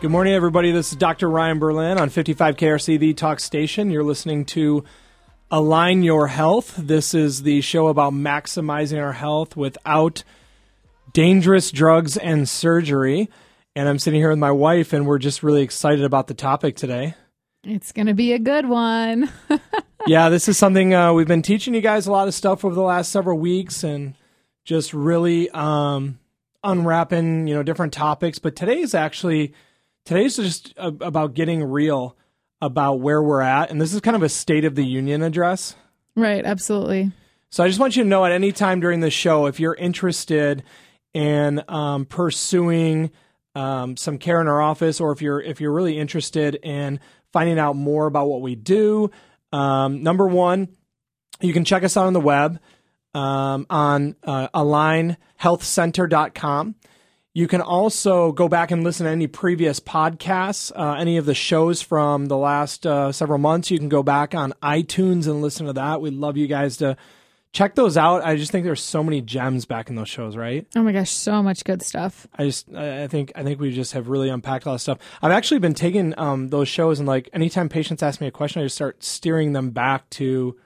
Good morning, everybody. This is Dr. Ryan Berlin on 55 KRC, the talk station. You're listening to Align Your Health. This is the show about maximizing our health without dangerous drugs and surgery. And I'm sitting here with my wife, and we're just really excited about the topic today. It's going to be a good one. yeah, this is something uh, we've been teaching you guys a lot of stuff over the last several weeks and just really um, unwrapping, you know, different topics. But today is actually Today's just about getting real about where we're at. And this is kind of a State of the Union address. Right, absolutely. So I just want you to know at any time during the show, if you're interested in um, pursuing um, some care in our office, or if you're if you're really interested in finding out more about what we do, um, number one, you can check us out on the web um, on uh, alignhealthcenter.com. You can also go back and listen to any previous podcasts, uh, any of the shows from the last uh, several months. You can go back on iTunes and listen to that. We'd love you guys to check those out. I just think there's so many gems back in those shows, right? Oh my gosh, so much good stuff. I just, I think, I think we just have really unpacked a lot of stuff. I've actually been taking um, those shows and like anytime patients ask me a question, I just start steering them back to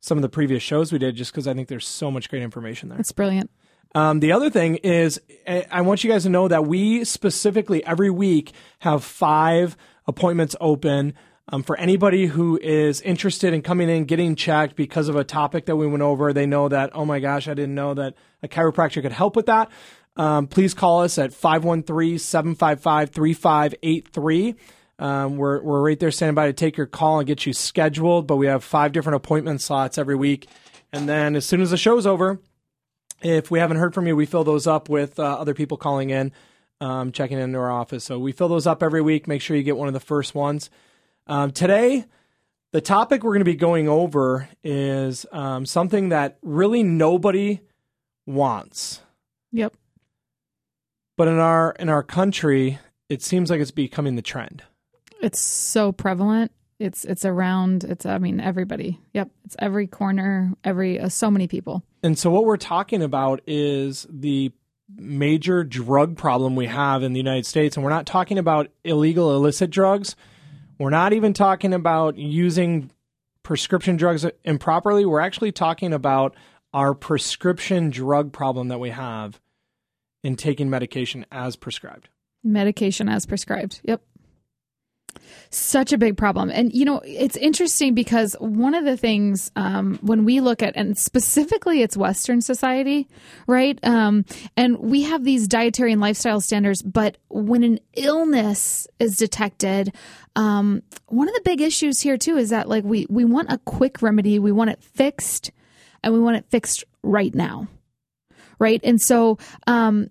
some of the previous shows we did, just because I think there's so much great information there. It's brilliant. Um, the other thing is, eh, I want you guys to know that we specifically every week have five appointments open um, for anybody who is interested in coming in, getting checked because of a topic that we went over. They know that, oh my gosh, I didn't know that a chiropractor could help with that. Um, please call us at 513 755 3583. Um, we're, we're right there standing by to take your call and get you scheduled, but we have five different appointment slots every week. And then as soon as the show's over, if we haven't heard from you, we fill those up with uh, other people calling in, um, checking into our office. So we fill those up every week. Make sure you get one of the first ones. Um, today, the topic we're going to be going over is um, something that really nobody wants. Yep. But in our in our country, it seems like it's becoming the trend. It's so prevalent it's it's around. It's I mean everybody. Yep, it's every corner, every uh, so many people. And so what we're talking about is the major drug problem we have in the United States, and we're not talking about illegal illicit drugs. We're not even talking about using prescription drugs improperly. We're actually talking about our prescription drug problem that we have in taking medication as prescribed. Medication as prescribed. Yep. Such a big problem. And, you know, it's interesting because one of the things um, when we look at, and specifically it's Western society, right? Um, and we have these dietary and lifestyle standards, but when an illness is detected, um, one of the big issues here too is that like we, we want a quick remedy, we want it fixed, and we want it fixed right now. Right. And so, um,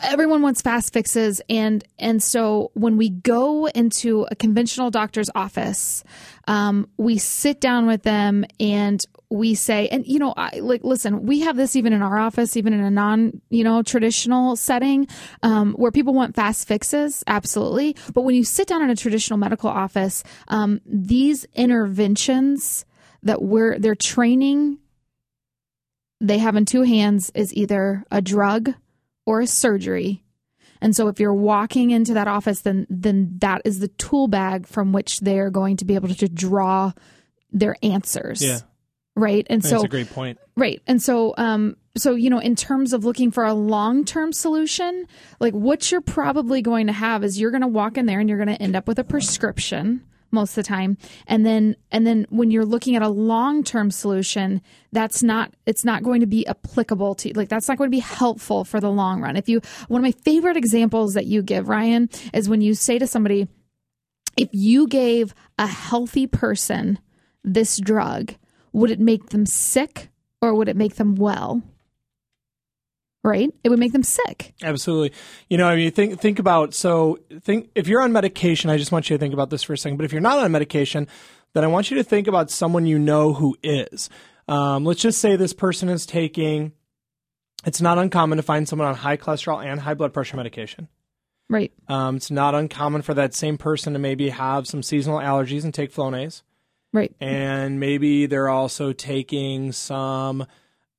everyone wants fast fixes. And and so when we go into a conventional doctor's office um, we sit down with them and we say and you know I, like listen we have this even in our office even in a non you know traditional setting um, where people want fast fixes absolutely. But when you sit down in a traditional medical office um, these interventions that we're they're training they have in two hands is either a drug or a surgery. And so if you're walking into that office, then then that is the tool bag from which they're going to be able to draw their answers. Yeah. Right. And so That's a great point. Right. And so um so you know in terms of looking for a long-term solution, like what you're probably going to have is you're going to walk in there and you're going to end up with a prescription most of the time. And then and then when you're looking at a long-term solution that's not it's not going to be applicable to like that's not going to be helpful for the long run. If you one of my favorite examples that you give Ryan is when you say to somebody if you gave a healthy person this drug would it make them sick or would it make them well right? It would make them sick. Absolutely. You know, I mean, think think about so think if you're on medication. I just want you to think about this for a second. But if you're not on medication, then I want you to think about someone you know who is. Um, let's just say this person is taking. It's not uncommon to find someone on high cholesterol and high blood pressure medication. Right. Um, it's not uncommon for that same person to maybe have some seasonal allergies and take Flonase. Right. And maybe they're also taking some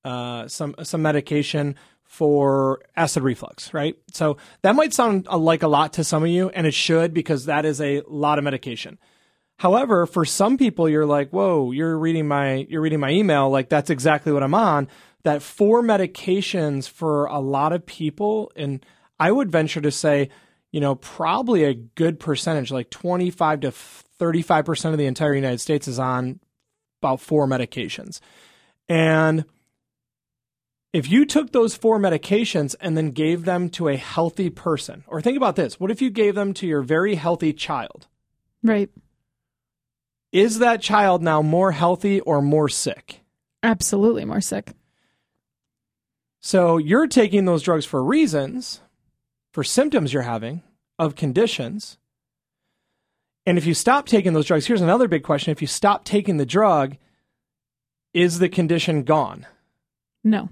uh, some some medication for acid reflux, right? So that might sound uh, like a lot to some of you, and it should because that is a lot of medication. However, for some people, you're like, "Whoa, you're reading my you're reading my email. Like that's exactly what I'm on." That four medications for a lot of people, and I would venture to say, you know, probably a good percentage, like 25 to 35 percent of the entire United States is on about four medications, and if you took those four medications and then gave them to a healthy person, or think about this what if you gave them to your very healthy child? Right. Is that child now more healthy or more sick? Absolutely more sick. So you're taking those drugs for reasons, for symptoms you're having of conditions. And if you stop taking those drugs, here's another big question. If you stop taking the drug, is the condition gone? No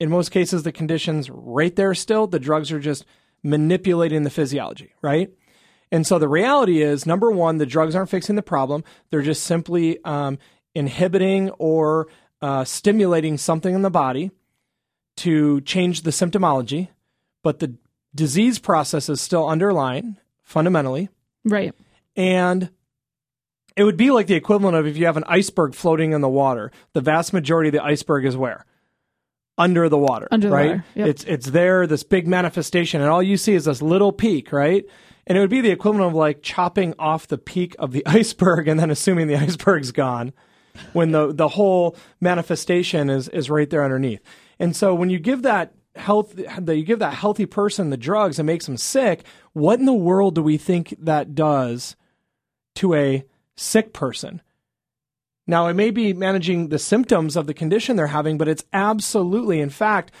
in most cases, the condition's right there still. The drugs are just manipulating the physiology, right? And so the reality is number one, the drugs aren't fixing the problem. They're just simply um, inhibiting or uh, stimulating something in the body to change the symptomology, but the disease process is still underlying fundamentally. Right. And it would be like the equivalent of if you have an iceberg floating in the water, the vast majority of the iceberg is where? Under the water. Under the right? water. Yep. It's it's there, this big manifestation, and all you see is this little peak, right? And it would be the equivalent of like chopping off the peak of the iceberg and then assuming the iceberg's gone when the, the whole manifestation is, is right there underneath. And so when you give that health that you give that healthy person the drugs and makes them sick, what in the world do we think that does to a sick person? Now, it may be managing the symptoms of the condition they're having, but it's absolutely, in fact,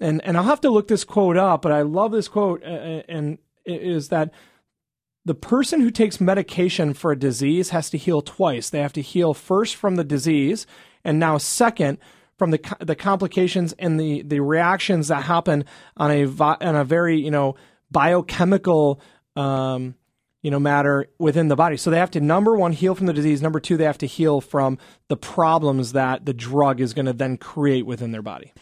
and, and I'll have to look this quote up, but I love this quote, and is that the person who takes medication for a disease has to heal twice. They have to heal first from the disease, and now second from the the complications and the the reactions that happen on a on a very you know biochemical um, you know, matter within the body. So they have to number one heal from the disease. Number two, they have to heal from the problems that the drug is going to then create within their body.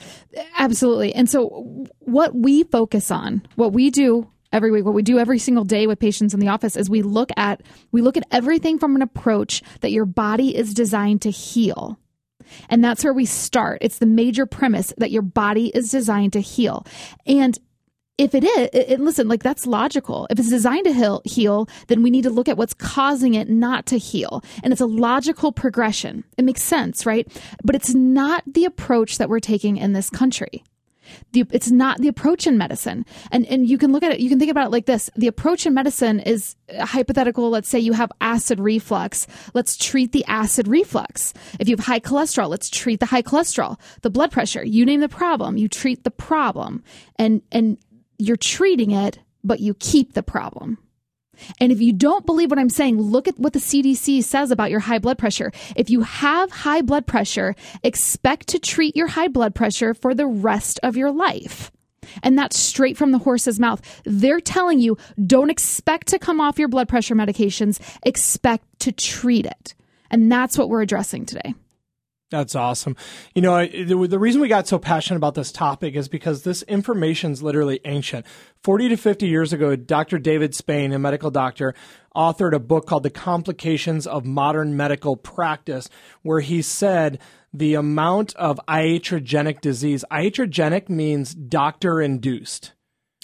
Absolutely. And so what we focus on, what we do every week, what we do every single day with patients in the office is we look at we look at everything from an approach that your body is designed to heal. And that's where we start. It's the major premise that your body is designed to heal. And if it is, it, listen, like that's logical. If it's designed to heal, heal, then we need to look at what's causing it not to heal. And it's a logical progression. It makes sense, right? But it's not the approach that we're taking in this country. The, it's not the approach in medicine. And, and you can look at it, you can think about it like this. The approach in medicine is hypothetical. Let's say you have acid reflux. Let's treat the acid reflux. If you have high cholesterol, let's treat the high cholesterol. The blood pressure, you name the problem, you treat the problem. And, and you're treating it, but you keep the problem. And if you don't believe what I'm saying, look at what the CDC says about your high blood pressure. If you have high blood pressure, expect to treat your high blood pressure for the rest of your life. And that's straight from the horse's mouth. They're telling you don't expect to come off your blood pressure medications, expect to treat it. And that's what we're addressing today. That's awesome. You know, the, reason we got so passionate about this topic is because this information is literally ancient. 40 to 50 years ago, Dr. David Spain, a medical doctor, authored a book called The Complications of Modern Medical Practice, where he said the amount of iatrogenic disease, iatrogenic means doctor induced.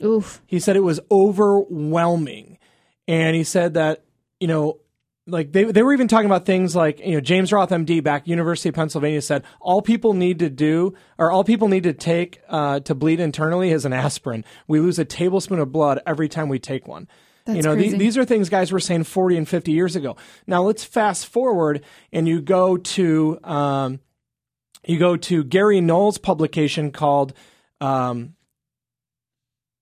Oof. He said it was overwhelming. And he said that, you know, like they they were even talking about things like you know James Roth MD back University of Pennsylvania said all people need to do or all people need to take uh, to bleed internally is an aspirin. We lose a tablespoon of blood every time we take one. That's you know crazy. these are things guys were saying 40 and 50 years ago. Now let's fast forward and you go to um, you go to Gary Null's publication called um,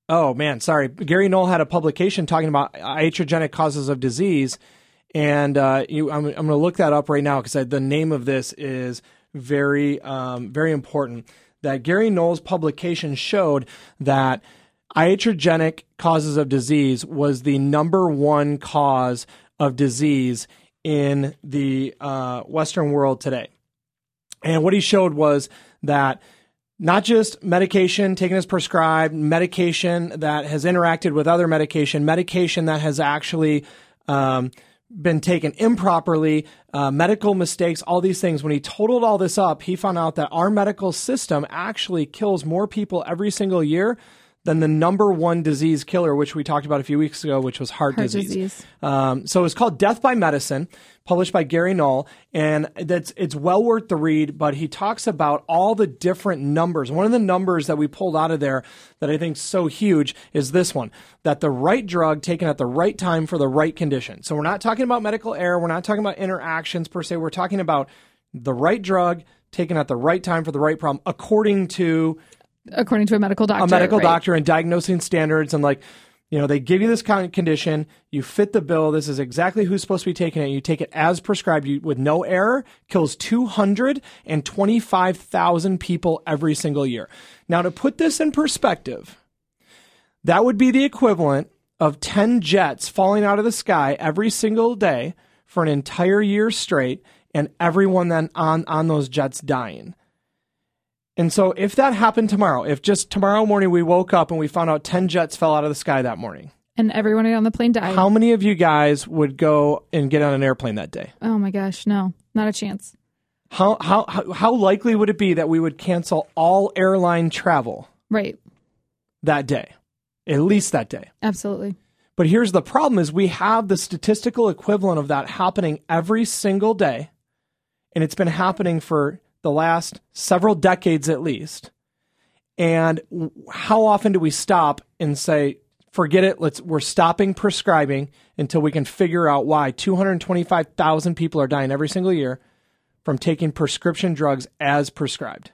oh man sorry Gary Null had a publication talking about iatrogenic causes of disease and uh, you, I'm, I'm going to look that up right now because the name of this is very, um, very important. That Gary Null's publication showed that iatrogenic causes of disease was the number one cause of disease in the uh, Western world today. And what he showed was that not just medication taken as prescribed, medication that has interacted with other medication, medication that has actually um, been taken improperly, uh, medical mistakes, all these things. When he totaled all this up, he found out that our medical system actually kills more people every single year than the number one disease killer, which we talked about a few weeks ago, which was heart, Heart disease. disease. Um, so it's called Death by Medicine, published by Gary Null, and that's it's well worth the read. But he talks about all the different numbers. One of the numbers that we pulled out of there that I think is so huge is this one: that the right drug taken at the right time for the right condition. So we're not talking about medical error. We're not talking about interactions per se. We're talking about the right drug taken at the right time for the right problem, according to According to a medical doctor. a medical right. doctor and diagnosing standards and like you know they give you this kind of condition you fit the bill this is exactly who's supposed to be taking it you take it as prescribed you, with no error kills 225000 people every single year now to put this in perspective that would be the equivalent of 10 jets falling out of the sky every single day for an entire year straight and everyone then on, on those jets dying and so if that happened tomorrow, if just tomorrow morning we woke up and we found out 10 jets fell out of the sky that morning, And everyone on the plane died. how many of you guys would go and get on an airplane that day? oh my gosh, no, not a chance. How, how, how, how likely would it be that we would cancel all airline travel Right. that day? At least that day. Absolutely. But here's the problem is we have the statistical equivalent of that happening every single day. And it's been happening for the last several decades at least. And how often do we stop and say, forget it, let's we're stopping prescribing until we can figure out why 225,000 people are dying every single year from taking prescription drugs as prescribed.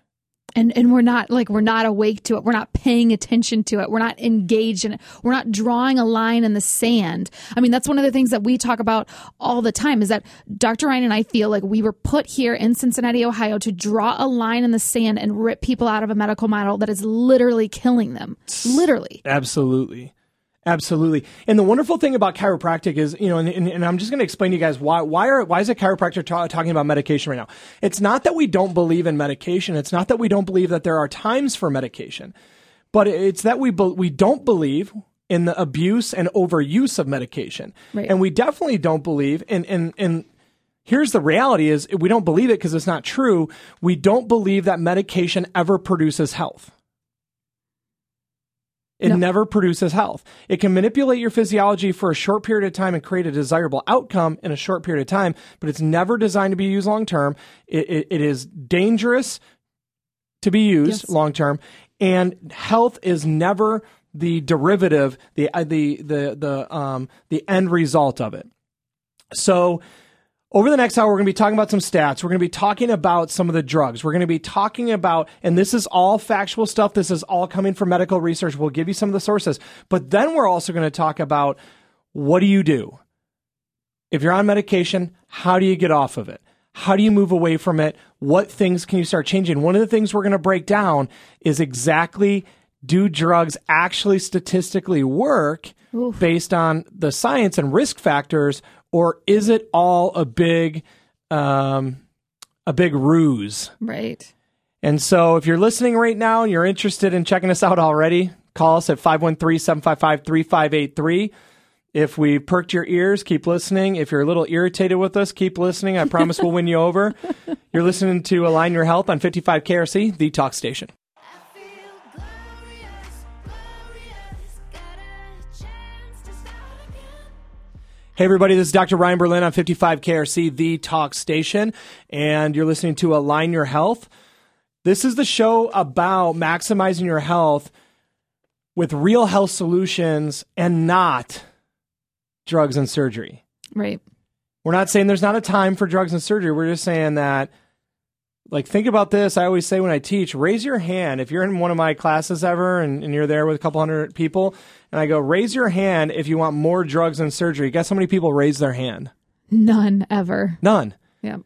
And and we're not like we're not awake to it. We're not paying attention to it. We're not engaged in it. We're not drawing a line in the sand. I mean that's one of the things that we talk about all the time is that dr ryan and i feel like we were put here in cincinnati ohio to draw a line in the sand and rip people out of a medical model that is literally killing them. Literally. Absolutely. Absolutely. And the wonderful thing about chiropractic is, you know, and, and, and I'm just going to explain to you guys why, why are, why is a chiropractor ta- talking about medication right now? It's not that we don't believe in medication. It's not that we don't believe that there are times for medication, but it's that we, be- we don't believe in the abuse and overuse of medication. Right. And we definitely don't believe in, in, in, here's the reality is we don't believe it because it's not true. We don't believe that medication ever produces health. It No. never produces health. It can manipulate your physiology for a short period of time and create a desirable outcome in a short period of time, but it's never designed to be used long term. It, it, it is dangerous to be used Yes. long term, and health is never the derivative, the uh, the the the um the end result of it. So over the next hour, we're going to be talking about some stats. We're going to be talking about some of the drugs. We're going to be talking about, and this is all factual stuff. This is all coming from medical research. We'll give you some of the sources. But then we're also going to talk about what do you do? If you're on medication, how do you get off of it? How do you move away from it? What things can you start changing? One of the things we're going to break down is exactly do drugs actually statistically work based on the science and risk factors, or is it all a big, um, a big ruse? right And so if you're listening right now and you're interested in checking us out already, call us at 513 755 3583. If we perked your ears, keep listening. If you're a little irritated with us, keep listening. I promise we'll win you over. You're listening to Align Your Health on 55 KRC, the talk station. Hey, everybody, this is Dr. Ryan Berlin on 55 KRC, the talk station, and you're listening to Align Your Health. This is the show about maximizing your health with real health solutions and not drugs and surgery. right We're not saying there's not a time for drugs and surgery. We're just saying that, like, think about this. I always say when I teach, raise your hand. If you're in one of my classes ever and, and you're there with a couple hundred people, and I go, raise your hand if you want more drugs and surgery. Guess how many people raise their hand? none ever None. yeah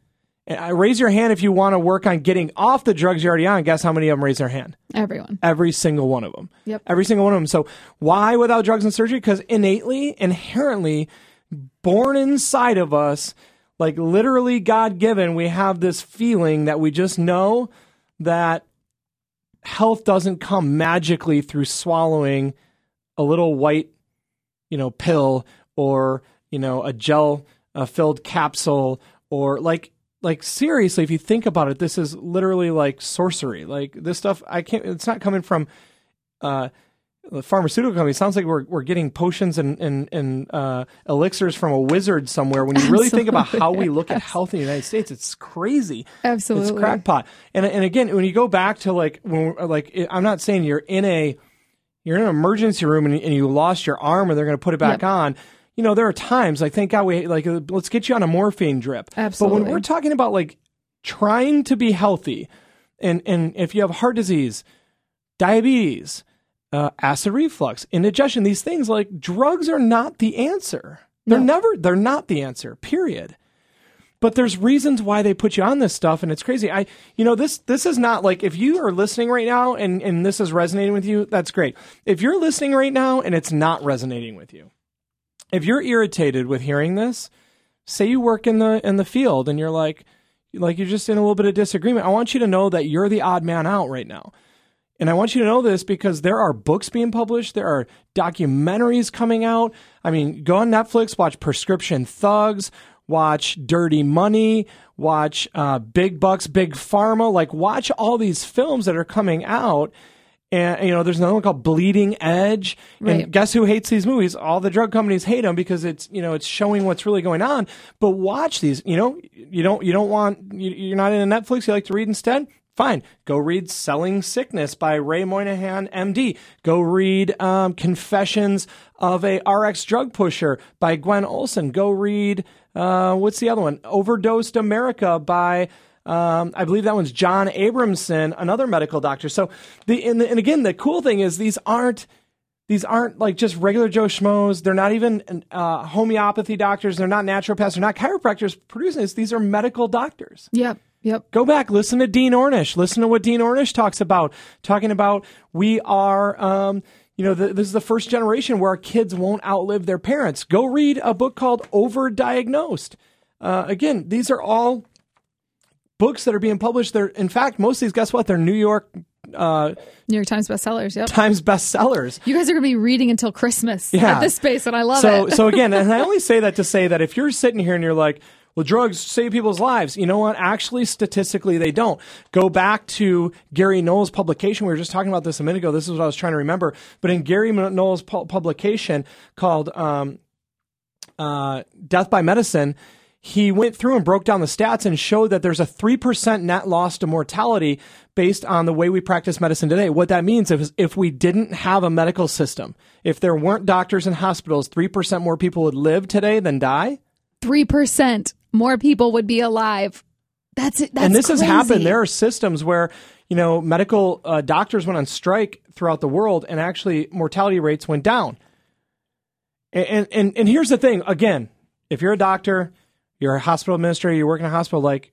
And I raise your hand if you want to work on getting off the drugs you're already on. Guess how many of them raise their hand? everyone Every single one of them. Yep. Every single one of them. So why without drugs and surgery? Because innately, inherently, born inside of us, like literally God given, we have this feeling that we just know that health doesn't come magically through swallowing a little white, you know, pill or, you know, a gel uh, filled capsule or like like seriously if you think about it this is literally like sorcery. Like this stuff I can't it's not coming from uh the pharmaceutical company. Sounds like we're we're getting potions and and, and uh, elixirs from a wizard somewhere. When you really think about how we look at health in the United States, it's crazy. Absolutely. It's crackpot. And and again, when you go back to like when like I'm not saying you're in a you're in an emergency room and, and you lost your arm and they're going to put it back Yep. on. You know, there are times like thank God we like let's get you on a morphine drip. Absolutely. But Absolutely. when we're talking about like trying to be healthy, and and if you have heart disease, diabetes, uh, acid reflux, indigestion, these things like drugs are not the answer. They're No. never, they're not the answer, period. But there's reasons why they put you on this stuff, and it's crazy. I, you know, this this is not like if you are listening right now and and this is resonating with you, that's great. If you're listening right now and it's not resonating with you, if you're irritated with hearing this, say you work in the in the field and you're like like you're just in a little bit of disagreement. I want you to know that you're the odd man out right now. And I want you to know this because there are books being published, there are documentaries coming out. I mean, go on Netflix, watch Prescription Thugs, watch Dirty Money, watch uh, Big Bucks, Big Pharma. Like, watch all these films that are coming out. And you know, there's another one called Bleeding Edge. Right. And guess who hates these movies? All the drug companies hate them because it's you know it's showing what's really going on. But watch these. You know, you don't you don't want you, you're not into Netflix. You like to read instead. Fine, go read "Selling Sickness" by Ray Moynihan, MD. Go read um, "Confessions of a RX Drug Pusher" by Gwen Olsen. Go read uh, what's the other one? "Overdosed America" by um, I believe that one's John Abramson, another medical doctor. So the and, the and again, the cool thing is these aren't these aren't like just regular Joe schmoes. They're not even uh, homeopathy doctors. They're not naturopaths. They're not chiropractors producing this. These are medical doctors. Yep. Yep. Go back, listen to Dean Ornish. Listen to what Dean Ornish talks about. Talking about we are, um, you know, the, this is the first generation where our kids won't outlive their parents. Go read a book called Overdiagnosed. Uh, again, these are all books that are being published. They're, in fact, most of these, guess what? They're New York uh, New York Times bestsellers. Yep. Times bestsellers. You guys are going to be reading until Christmas Yeah. at this space, and I love so, it. so again, and I only say that to say that if you're sitting here and you're like, well, drugs save people's lives. You know what? Actually, statistically, they don't. Go back to Gary Null's publication. We were just talking about this a minute ago. This is what I was trying to remember. But in Gary Null's pu- publication called um, uh, Death by Medicine, he went through and broke down the stats and showed that there's a 3% net loss to mortality based on the way we practice medicine today. What that means is if we didn't have a medical system, if there weren't doctors and hospitals, 3% more people would live today than die. Three percent more people would be alive. That's it. That's and this has happened. There are systems where, you know, medical uh, doctors went on strike throughout the world and actually mortality rates went down. And, and, and here's the thing again, if you're a doctor, you're a hospital administrator, you work in a hospital, like,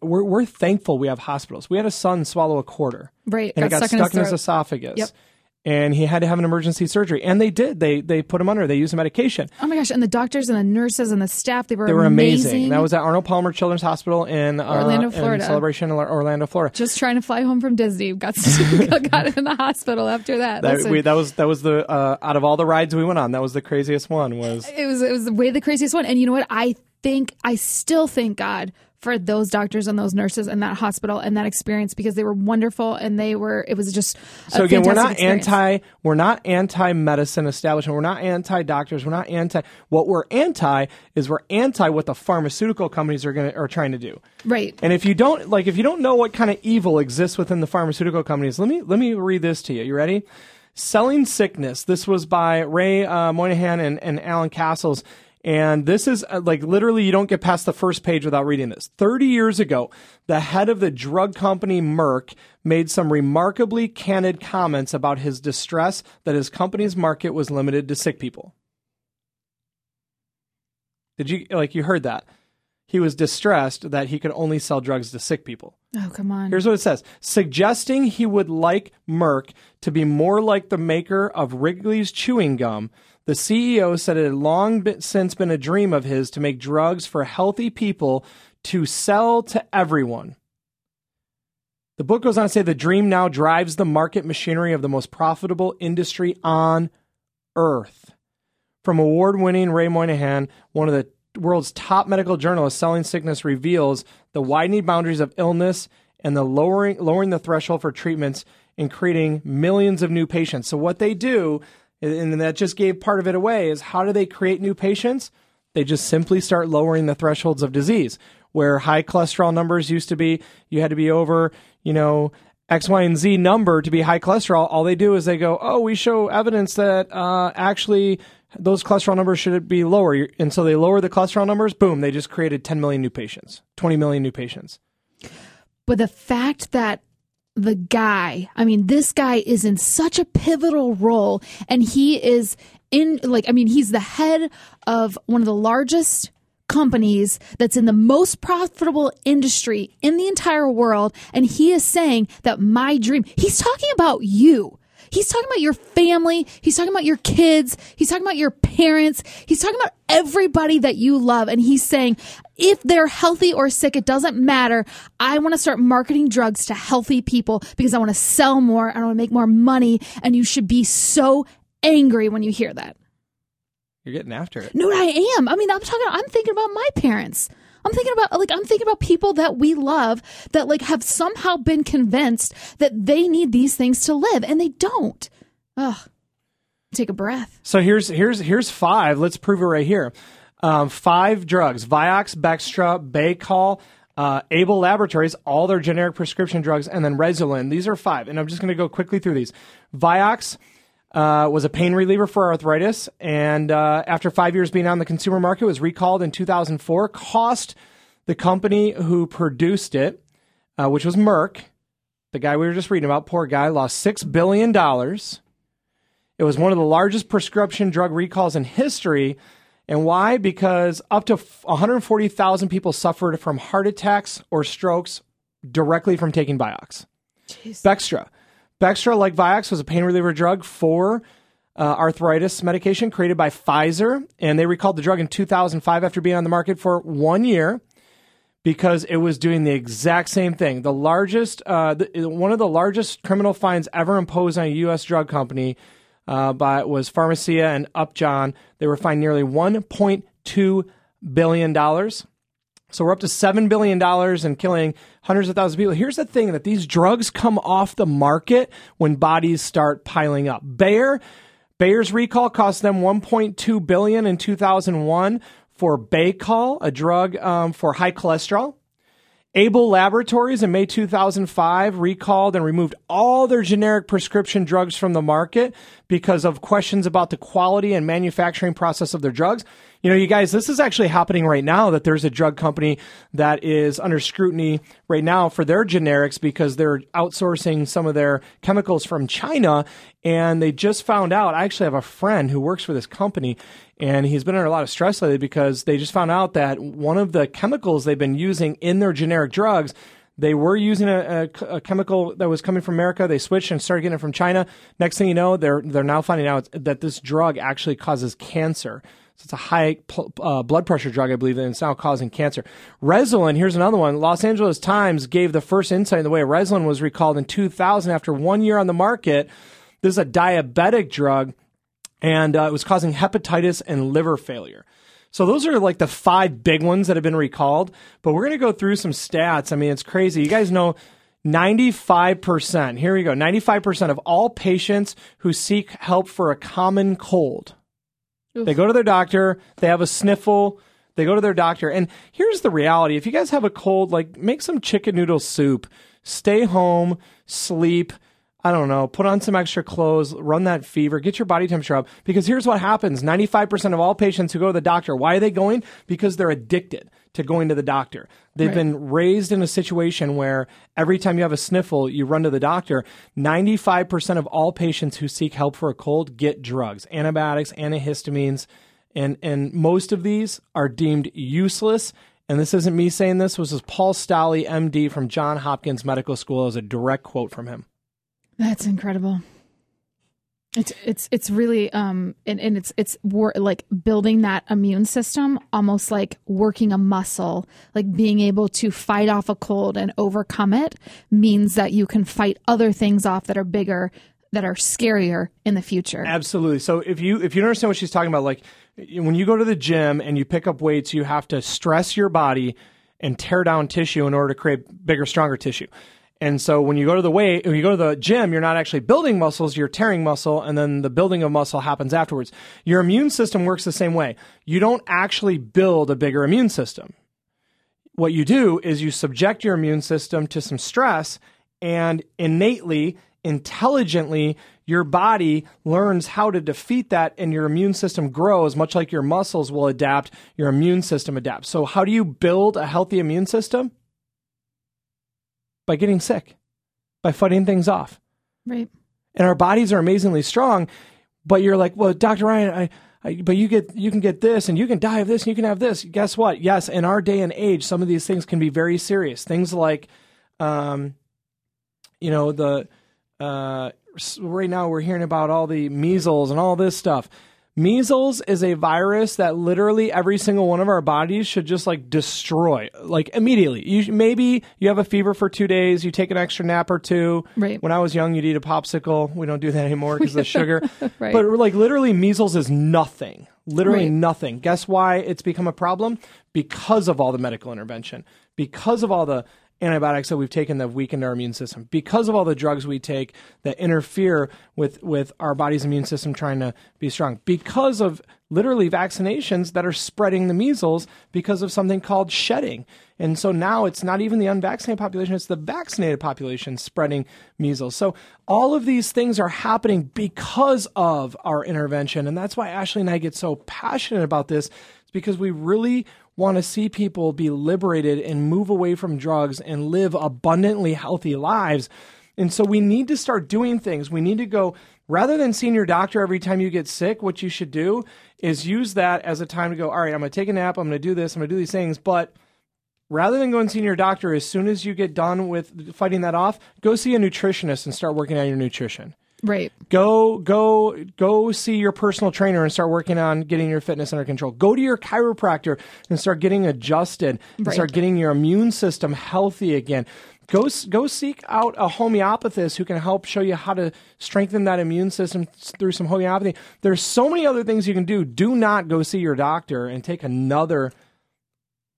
we're, we're thankful we have hospitals. We had a son swallow a quarter right. and it got stuck, stuck in his, in his esophagus. Yep. And he had to have an emergency surgery. And they did. They they put him under. They used medication. Oh my gosh! And the doctors and the nurses and the staff they were They were amazing. That was at Arnold Palmer Children's Hospital in uh, Orlando, in Florida. Celebration, Orlando, Florida. just trying to fly home from Disney. Got got in the hospital after that. That, we, that was that was the uh, out of all the rides we went on, that was the craziest one. Was it was it was way the craziest one. And you know what? I think I still thank God for those doctors and those nurses and that hospital and that experience because they were wonderful and they were it was just a so again, we're not experience. anti we're not anti medicine establishment. We're not anti doctors. We're not anti. What we're anti is we're anti what the pharmaceutical companies are going are trying to do. right. And if you don't like, if you don't know what kind of evil exists within the pharmaceutical companies, let me let me read this to you. You ready? Selling Sickness. This was by Ray uh, Moynihan and, and Alan Cassels. And this is uh, like literally, you don't get past the first page without reading this. 30 years ago, the head of the drug company Merck made some remarkably candid comments about his distress that his company's market was limited to sick people. Did you, like, you heard that? He was distressed that he could only sell drugs to sick people. Oh come on. Here's what it says suggesting he would like Merck to be more like the maker of Wrigley's chewing gum. The CEO said it had long been, since been a dream of his to make drugs for healthy people to sell to everyone. The book goes on to say the dream now drives the market machinery of the most profitable industry on earth. From award winning Ray Moynihan, one of the world's top medical journalists, Selling Sickness reveals the widening boundaries of illness and the lowering lowering the threshold for treatments and creating millions of new patients. So what they do, and that just gave part of it away, is how do they create new patients? They just simply start lowering the thresholds of disease. Where high cholesterol numbers used to be, you had to be over, you know, X, Y, and Z number to be high cholesterol. All they do is they go, oh, we show evidence that uh, actually those cholesterol numbers should be lower. And so they lower the cholesterol numbers. Boom, they just created 10 million new patients, 20 million new patients. But the fact that the guy, I mean, this guy is in such a pivotal role and he is in, like, I mean, he's the head of one of the largest companies that's in the most profitable industry in the entire world. And he is saying that my dream, he's talking about you. He's talking about your family. He's talking about your kids. He's talking about your parents. He's talking about everybody that you love. And he's saying, if they're healthy or sick, it doesn't matter. I want to start marketing drugs to healthy people because I want to sell more. I want to make more money. And you should be so angry when you hear that. You're getting after it. No, I am. I mean, I'm talking. I'm thinking about my parents. I'm thinking about like I'm thinking about people that we love that like have somehow been convinced that they need these things to live, and they don't. Ugh. Take a breath. So here's here's here's five. Let's prove it right here. Um, five drugs: Vioxx, Bextra, Baycol, uh, Able Laboratories, all their generic prescription drugs, and then Rezulin. These are five, and I'm just going to go quickly through these. Vioxx uh, was a pain reliever for arthritis, and uh, after five years being on the consumer market, was recalled in 2004. Cost the company who produced it, uh, which was Merck, the guy we were just reading about, poor guy, lost six billion dollars. It was one of the largest prescription drug recalls in history. And why? Because up to 140,000 people suffered from heart attacks or strokes directly from taking Vioxx. Bextra. Bextra, like Vioxx, was a pain reliever drug for uh, arthritis medication created by Pfizer. And they recalled the drug in 2005 after being on the market for one year because it was doing the exact same thing. The largest, uh, the, one of the largest criminal fines ever imposed on a U.S. drug company uh, by was Pharmacia and Upjohn. They were fined nearly 1.2 billion dollars. So we're up to seven billion dollars and killing hundreds of thousands of people. Here's the thing: that these drugs come off the market when bodies start piling up. Bayer, Bayer's recall cost them 1.2 billion in 2001 for Baycol, a drug um, for high cholesterol. Able Laboratories in May 2005 recalled and removed all their generic prescription drugs from the market because of questions about the quality and manufacturing process of their drugs. You know, you guys, this is actually happening right now that there's a drug company that is under scrutiny right now for their generics because they're outsourcing some of their chemicals from China. And they just found out, I actually have a friend who works for this company and he's been under a lot of stress lately because they just found out that one of the chemicals they've been using in their generic drugs they were using a, a, a, chemical that was coming from America. They switched and started getting it from China. Next thing you know, they're they're now finding out that this drug actually causes cancer. So it's a high uh, blood pressure drug, I believe, and it's now causing cancer. Rezulin, here's another one. Los Angeles Times gave the first insight in the way Rezulin was recalled in 2000 after one year on the market. This is a diabetic drug, and uh, it was causing hepatitis and liver failure. So those are like the five big ones that have been recalled. But we're going to go through some stats. I mean, it's crazy. You guys know 95%, here we go, 95% of all patients who seek help for a common cold. Oof. They go to their doctor, they have a sniffle, they go to their doctor. And here's the reality if you guys have a cold, like make some chicken noodle soup, stay home, sleep I don't know, put on some extra clothes, run that fever, get your body temperature up. Because here's what happens 95% of all patients who go to the doctor, why are they going? Because they're addicted to going to the doctor. They've right. been raised in a situation where every time you have a sniffle, you run to the doctor. 95% of all patients who seek help for a cold get drugs, antibiotics, antihistamines, and, and most of these are deemed useless. And this isn't me saying this, this was Paul Stolley, MD from John Hopkins Medical School, as a direct quote from him. That's incredible. It's it's it's really um and, and it's it's wor- like building that immune system almost like working a muscle like being able to fight off a cold and overcome it means that you can fight other things off that are bigger that are scarier in the future. Absolutely. So if you if you understand what she's talking about, like when you go to the gym and you pick up weights, you have to stress your body and tear down tissue in order to create bigger, stronger tissue. And so when you go to the weight, when you go to the gym, you're not actually building muscles, you're tearing muscle, and then the building of muscle happens afterwards. Your immune system works the same way. You don't actually build a bigger immune system. What you do is you subject your immune system to some stress, and innately, intelligently, your body learns how to defeat that, and your immune system grows, much like your muscles will adapt, your immune system adapts. So, how do you build a healthy immune system? By getting sick, by fighting things off. Right. And our bodies are amazingly strong, but you're like, well, Dr. Ryan, I, I, but you get you can get this and you can die of this and you can have this. Guess what? Yes, in our day and age, some of these things can be very serious. Things like, um, you know, the uh, right now we're hearing about all the measles and all this stuff. Measles is a virus that literally every single one of our bodies should just like destroy, like immediately. You maybe you have a fever for two days, you take an extra nap or two. Right. When I was young, you'd eat a popsicle. We don't do that anymore because of the sugar. Right. But like literally, measles is nothing. Literally Right. nothing. Guess why it's become a problem? Because of all the medical intervention. Because of all the antibiotics that we've taken that have weakened our immune system. Because of all the drugs we take that interfere with with our body's immune system trying to be strong. Because of literally vaccinations that are spreading the measles because of something called shedding. And so now it's not even the unvaccinated population, it's the vaccinated population spreading measles. So all of these things are happening because of our intervention. And that's why Ashley and I get so passionate about this. It's because we really want to see people be liberated and move away from drugs and live abundantly healthy lives. And so we need to start doing things. We need to go rather than seeing your doctor every time you get sick, what you should do is use that as a time to go, all right, I'm going to take a nap, I'm going to do this, I'm going to do these things, but rather than going seeing your doctor as soon as you get done with fighting that off, go see a nutritionist and start working on your nutrition. Right. Go go go see your personal trainer and start working on getting your fitness under control. Go to your chiropractor and start getting adjusted and Right. start getting your immune system healthy again. Go go seek out a homeopathist who can help show you how to strengthen that immune system through some homeopathy. There's so many other things you can do. Do not go see your doctor and take another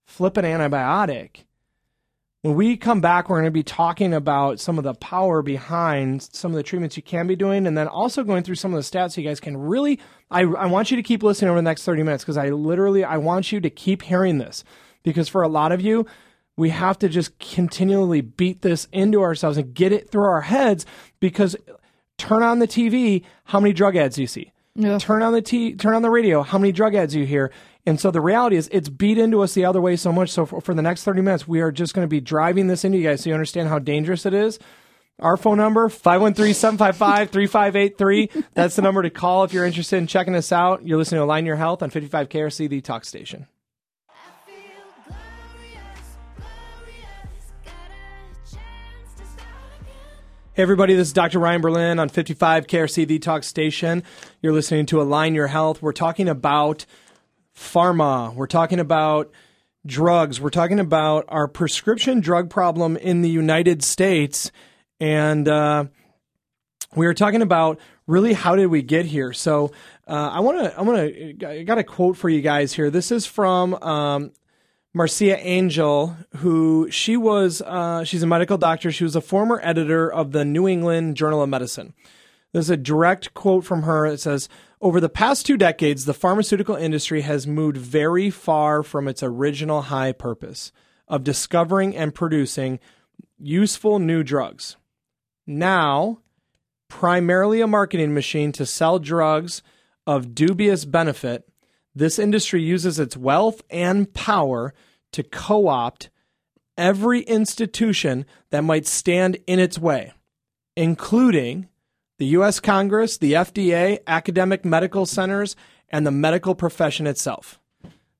flippant antibiotic. When we come back, we're going to be talking about some of the power behind some of the treatments you can be doing, and then also going through some of the stats so you guys can really. I, I want you to keep listening over the next 30 minutes because I literally I want you to keep hearing this because for a lot of you, we have to just continually beat this into ourselves and get it through our heads because turn on the TV, how many drug ads do you see? Ugh. Turn on the t- turn on the radio, how many drug ads do you hear? And so the reality is it's beat into us the other way so much. So for, for the next 30 minutes, we are just going to be driving this into you guys so you understand how dangerous it is. Our phone number, 513-755-3583. That's the number to call if you're interested in checking us out. You're listening to Align Your Health on 55 KRC, the talk station. Hey everybody, this is Dr. Ryan Berlin on 55 KRC The Talk Station. You're listening to Align Your Health. We're talking about pharma. We're talking about drugs. We're talking about our prescription drug problem in the United States. And uh, we were talking about really how did we get here. So uh, I want to, I want to, I got a quote for you guys here. This is from um, Marcia Angell, who she was, uh, she's a medical doctor. She was a former editor of the New England Journal of Medicine. There's a direct quote from her. It says, Over the past two decades, the pharmaceutical industry has moved very far from its original high purpose of discovering and producing useful new drugs. Now, primarily a marketing machine to sell drugs of dubious benefit, this industry uses its wealth and power to co opt every institution that might stand in its way, including the U.S. Congress, the FDA, academic medical centers, and the medical profession itself.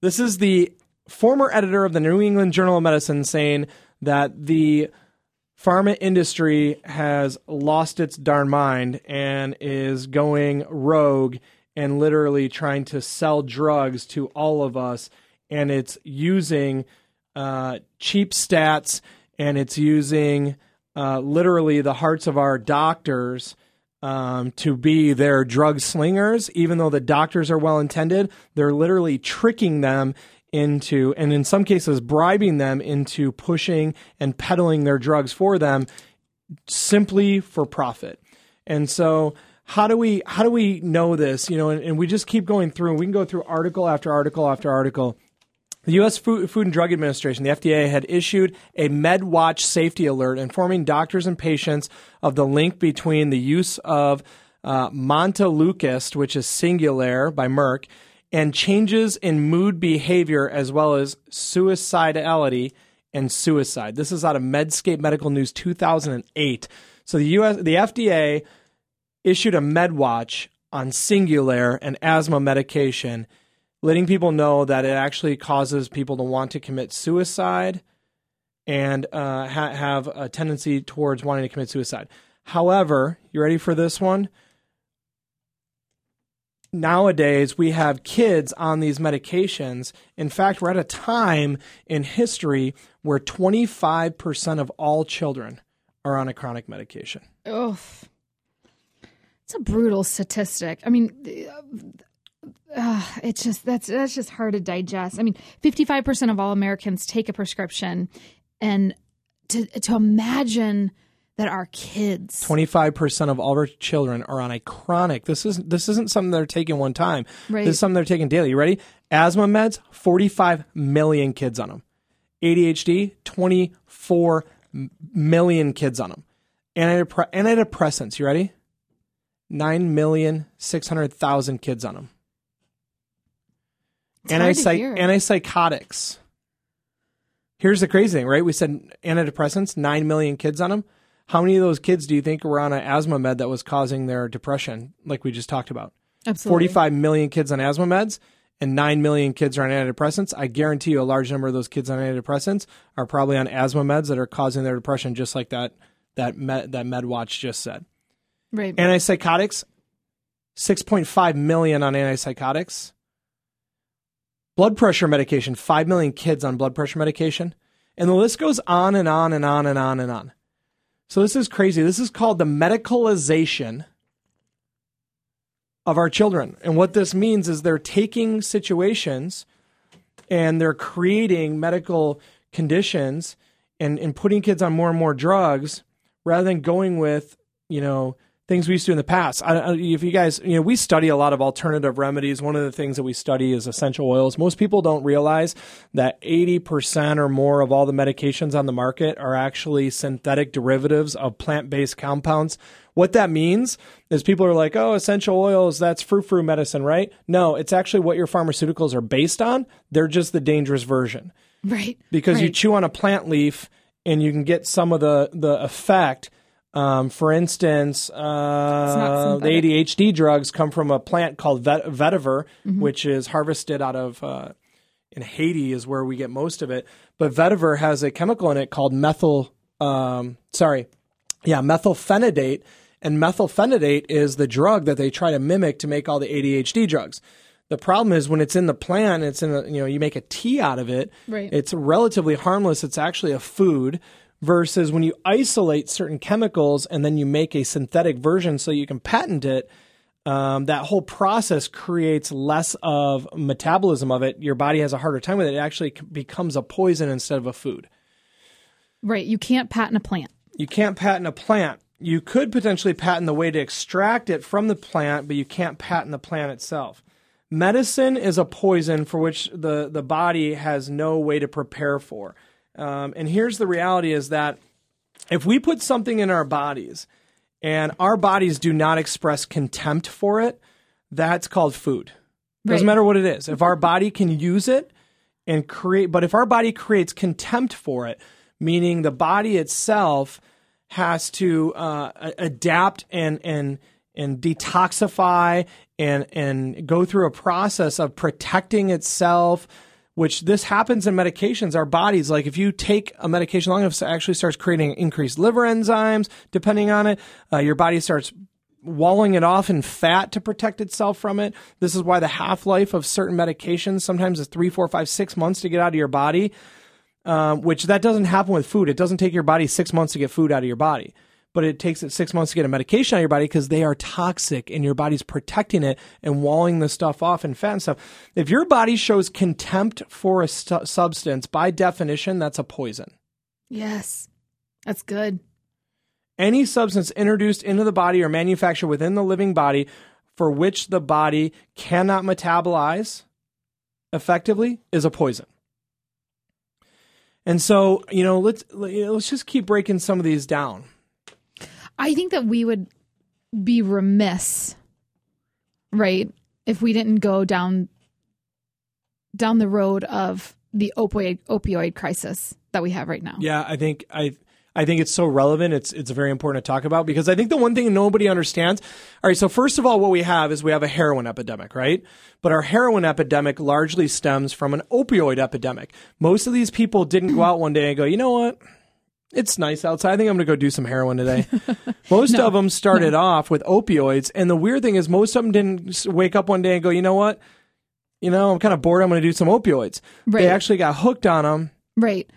This is the former editor of the New England Journal of Medicine saying that the pharma industry has lost its darn mind and is going rogue and literally trying to sell drugs to all of us and it's using uh, cheap stats and it's using uh, literally the hearts of our doctors um, to be their drug slingers even though the doctors are well intended they're literally tricking them into, and in some cases, bribing them into pushing and peddling their drugs for them simply for profit. And so, how do we how do we know this? You know, and, and we just keep going through. We can go through article after article after article. The U.S. Food, Food and Drug Administration, the FDA, had issued a MedWatch safety alert informing doctors and patients of the link between the use of uh, Montelukast, which is Singulair by Merck, and changes in mood behavior as well as suicidality and suicide. This is out of Medscape Medical News 2008. So the US the FDA issued a MedWatch on Singulair, an asthma medication, letting people know that it actually causes people to want to commit suicide and uh, ha- have a tendency towards wanting to commit suicide. However, you ready for this one? nowadays we have kids on these medications. In fact, we're at a time in history where 25% of all children are on a chronic medication. Oh, it's a brutal statistic. I mean, uh, it's just that's that's just hard to digest. I mean, fifty five percent of all Americans take a prescription, and to to imagine that our kids 25% of all our children are on a chronic. This is this isn't something they're taking one time. Right. This is something they're taking daily. You ready? Asthma meds, 45 million kids on them. ADHD, 24 million kids on them. Antidepre- antidepressants, you ready? 9,600,000 kids on them. It's hard to Antipsych- hear. antipsychotics. Here's the crazy thing, right? We said antidepressants, 9 million kids on them. How many of those kids do you think were on an asthma med that was causing their depression, like we just talked about? absolutely 45 million kids on asthma meds and 9 million kids are on antidepressants. I guarantee you a large number of those kids on antidepressants are probably on asthma meds that are causing their depression, just like that, that, med, that MedWatch just said. right. Antipsychotics, 6.5 million on antipsychotics. Blood pressure medication, 5 million kids on blood pressure medication. And the list goes on and on and on and on and on. So this is crazy. This is called the medicalization of our children. And what this means is they're taking situations and they're creating medical conditions and, and putting kids on more and more drugs rather than going with, you know, things we used to do in the past. I, I, if you guys, you know, we study a lot of alternative remedies. One of the things that we study is essential oils. Most people don't realize that 80% or more of all the medications on the market are actually synthetic derivatives of plant based compounds. What that means is people are like, oh, essential oils, that's frou frou medicine, right? No, it's actually what your pharmaceuticals are based on. They're just the dangerous version right. because you chew on a plant leaf and you can get some of the the effect. Um, for instance, uh, the. ADHD drugs come from a plant called vet- vetiver, Mm-hmm. which is harvested out of uh, in Haiti is where we get most of it. But vetiver has a chemical in it called methyl. Um, sorry, yeah, methylphenidate. And methylphenidate is the drug that they try to mimic to make all the ADHD drugs. The problem is when it's in the plant, it's in a, you know, you make a tea out of it. Right. It's relatively harmless. It's actually a food versus when you isolate certain chemicals and then you make a synthetic version so you can patent it. Um, that whole process creates less of metabolism of it. Your body has a harder time with it. It actually becomes a poison instead of a food. right. You can't patent a plant. You can't patent a plant. You could potentially patent the way to extract it from the plant, but you can't patent the plant itself. Medicine is a poison for which the, the body has no way to prepare for. Um, and here's the reality is that if we put something in our bodies and our bodies do not express contempt for it, that's called food. Doesn't matter what it is. If our body can use it and create, but if our body creates contempt for it, meaning the body itself has to uh, adapt and and and detoxify and and go through a process of protecting itself which this happens in medications. Our bodies, like if you take a medication long enough, it actually starts creating increased liver enzymes, depending on it. Uh, your body starts walling it off in fat to protect itself from it. This is why the half life of certain medications sometimes is three, four, five, six months to get out of your body. Um, which that doesn't happen with food. It doesn't take your body six months to get food out of your body, but it takes it six months to get a medication out of your body because they are toxic and your body's protecting it and walling the stuff off and fat and stuff. If your body shows contempt for a stu- substance, by definition, that's a poison. Yes. That's good. any substance introduced into the body or manufactured within the living body for which the body cannot metabolize effectively is a poison. And so, you know, let's let's just keep breaking some of these down. I think that we would be remiss, right, if we didn't go down down the road of the opioid opioid crisis that we have right now. Yeah, I think I I think it's so relevant. It's it's very important to talk about because I think the one thing nobody understands. All right, so first of all, what we have is we have a heroin epidemic, right? But our heroin epidemic largely stems from an opioid epidemic. Most of these people didn't go out one day and go, you know what? It's nice outside. I think I'm going to go do some heroin today. most of them started off with opioids, and the weird thing is, most of them didn't wake up one day and go, you know what? You know, I'm kind of bored. I'm going to do some opioids. Right. They actually got hooked on them Right.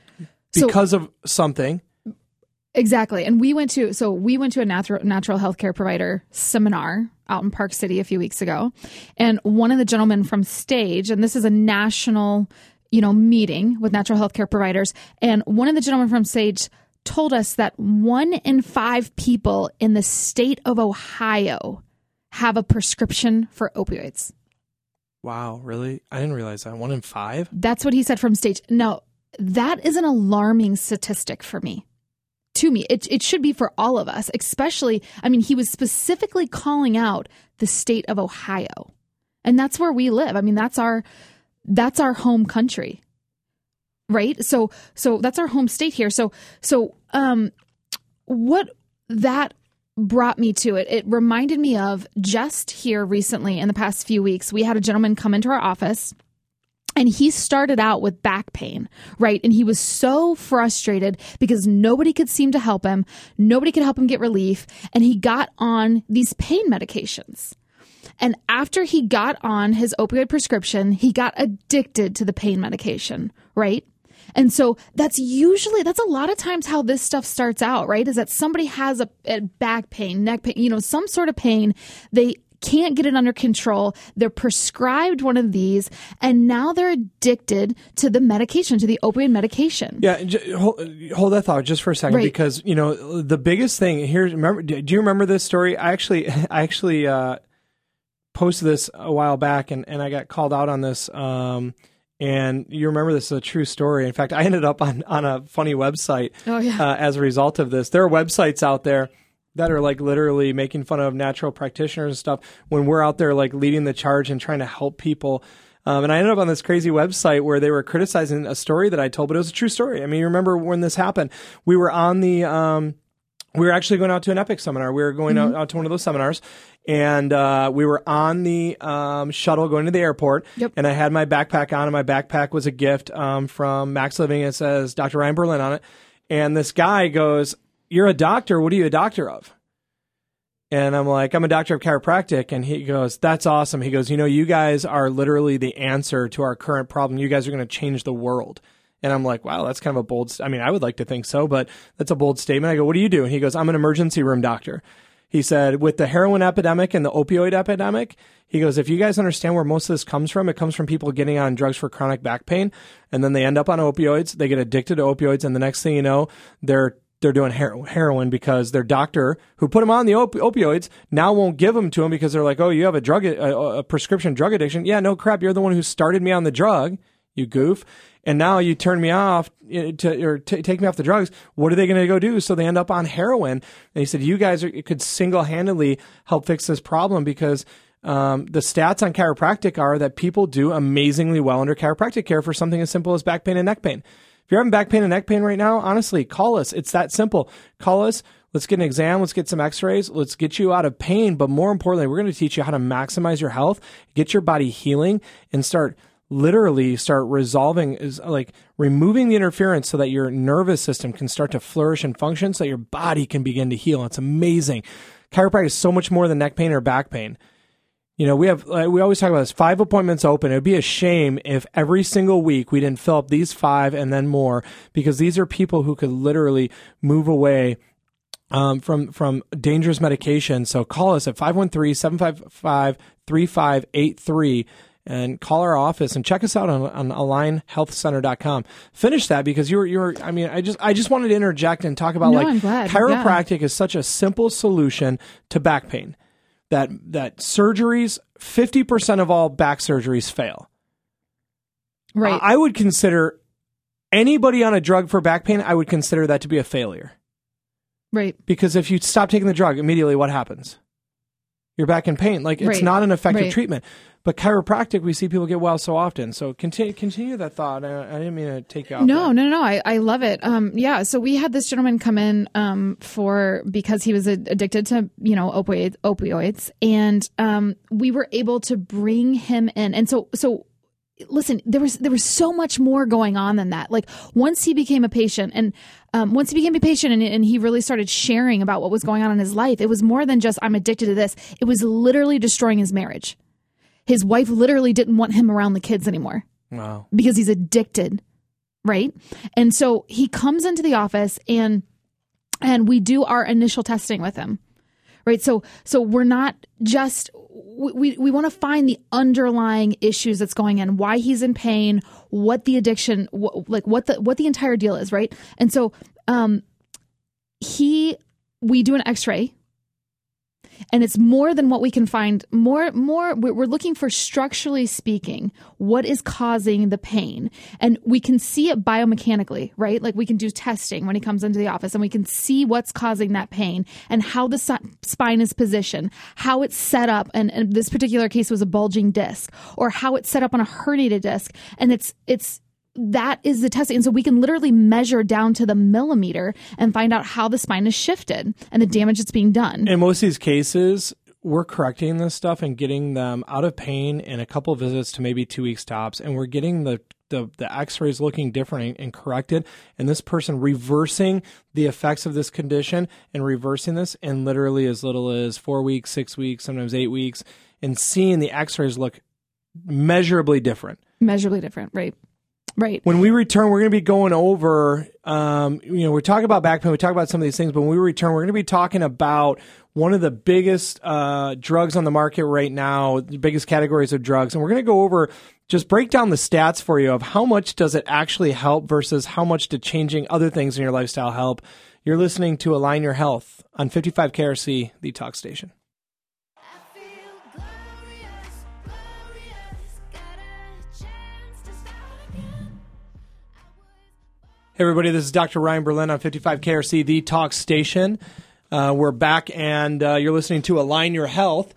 So because of something. Exactly. And we went to so we went to a natural natural healthcare provider seminar out in Park City a few weeks ago. And one of the gentlemen from Stage, and this is a national, you know, meeting with natural healthcare providers, and one of the gentlemen from Stage told us that one in five people in the state of Ohio have a prescription for opioids. Wow, really? I didn't realize that. One in five? That's what he said from stage. Now, that is an alarming statistic for me. To me, it, it should be for all of us, especially, I mean, he was specifically calling out the state of Ohio. And that's where we live. I mean, that's our that's our home country. Right? So so that's our home state here. So so um what that brought me to it. It reminded me of just here recently in the past few weeks, we had a gentleman come into our office and he started out with back pain, right? And he was so frustrated because nobody could seem to help him. Nobody could help him get relief. And he got on these pain medications. And after he got on his opioid prescription, he got addicted to the pain medication, right? And so that's usually, that's a lot of times how this stuff starts out, right? Is that somebody has a, a back pain, neck pain, you know, some sort of pain. They can't get it under control. They're prescribed one of these, and now they're addicted to the medication, to the opioid medication. Yeah, hold, hold that thought just for a second Right. because you know the biggest thing here. Remember? Do you remember this story? I actually, I actually uh, posted this a while back, and, and I got called out on this. Um, and you remember this is a true story. In fact, I ended up on on a funny website Oh, yeah. uh, as a result of this. There are websites out there that are like literally making fun of natural practitioners and stuff when we're out there like leading the charge and trying to help people. Um, and I ended up on this crazy website where they were criticizing a story that I told, but it was a true story. I mean, you remember when this happened? We were on the, um, we were actually going out to an epic seminar. We were going out, out to one of those seminars, and uh, we were on the um, shuttle going to the airport. Yep. And I had my backpack on, and my backpack was a gift um, from Max Living. It says Dr. Ryan Berlin on it. And this guy goes, "You're a doctor. What are you a doctor of?" And I'm like, I'm a doctor of chiropractic. And he goes, That's awesome. He goes, You know, you guys are literally the answer to our current problem. You guys are going to change the world. And I'm like, Wow, that's kind of a bold. St- I mean, I would like to think so, but that's a bold statement. I go, What do you do? And he goes, I'm an emergency room doctor. He said, With the heroin epidemic and the opioid epidemic, he goes, If you guys understand where most of this comes from, it comes from people getting on drugs for chronic back pain. And then they end up on opioids. They get addicted to opioids. And the next thing you know, they're they're doing heroin because their doctor who put them on the op- opioids now won't give them to them because they're like, oh, you have a drug, a, a prescription drug addiction. Yeah, no crap. You're the one who started me on the drug, you goof. And now you turn me off to, or t- take me off the drugs. What are they going to go do? So they end up on heroin. And he said, you guys are, could single handedly help fix this problem because um, the stats on chiropractic are that people do amazingly well under chiropractic care for something as simple as back pain and neck pain. If you're having back pain and neck pain right now, honestly, call us. It's that simple. Call us. Let's get an exam. Let's get some x-rays. Let's get you out of pain. But more importantly, we're going to teach you how to maximize your health, get your body healing and start literally start resolving is like removing the interference so that your nervous system can start to flourish and function so that your body can begin to heal. It's amazing. Chiropractic is so much more than neck pain or back pain. You know, we have like, we always talk about this five appointments open. It would be a shame if every single week we didn't fill up these five and then more because these are people who could literally move away um, from from dangerous medication. So call us at 513-755-3583 and call our office and check us out on, on alignhealthcenter.com. Finish that because you're you're I mean I just I just wanted to interject and talk about No, like chiropractic is such a simple solution to back pain that that surgeries 50% of all back surgeries fail. Right. I would consider anybody on a drug for back pain I would consider that to be a failure. right. Because if you stop taking the drug, immediately what happens? You're back in pain. Like it's Right. not an effective Right. treatment. But chiropractic, we see people get well so often. So continue continue that thought. I, I didn't mean to take you off. No, there. no, no, no. I, I love it. Um, yeah. So we had this gentleman come in um, for because he was ad- addicted to you know opioids, opioids, and um, we were able to bring him in. And so, so listen, there was there was so much more going on than that. Like once he became a patient, and um, once he became a patient, and, and he really started sharing about what was going on in his life, it was more than just I'm addicted to this. It was literally destroying his marriage. His wife literally didn't want him around the kids anymore Wow. because he's addicted right and so he comes into the office and and we do our initial testing with him right so so we're not just we we, want to find the underlying issues that's going in, why he's in pain what the addiction like what the what the entire deal is right? And so um he we do an x-ray and it's more than what we can find more more we're looking for structurally speaking what is causing the pain. And we can see it biomechanically right? Like we can do testing when he comes into the office and we can see what's causing that pain and how the spine is positioned how it's set up. And, and this particular case was a bulging disc or how it's set up on a herniated disc. And it's it's that is the testing. And so we can literally measure down to the millimeter and find out how the spine is shifted and the damage that's being done. In most of these cases, we're correcting this stuff and getting them out of pain in a couple visits to maybe two weeks tops, and we're getting the the, the x-rays looking different and, corrected and this person reversing the effects of this condition and reversing this in literally as little as four weeks six weeks sometimes eight weeks and seeing the x-rays look measurably different Measurably different, right? Right. when we return, we're going to be going over, um, you know, we're talking about back pain, we talk about some of these things, but when we return, we're going to be talking about one of the biggest uh, drugs on the market right now, the biggest categories of drugs, and we're going to go over just break down the stats for you of how much does it actually help versus how much did changing other things in your lifestyle help. You're listening to Align Your Health on 55 KRC, the talk station. Hey, everybody, this is Dr. Ryan Berlin on 55 KRC, the talk station. Uh, we're back, and uh, you're listening to Align Your Health.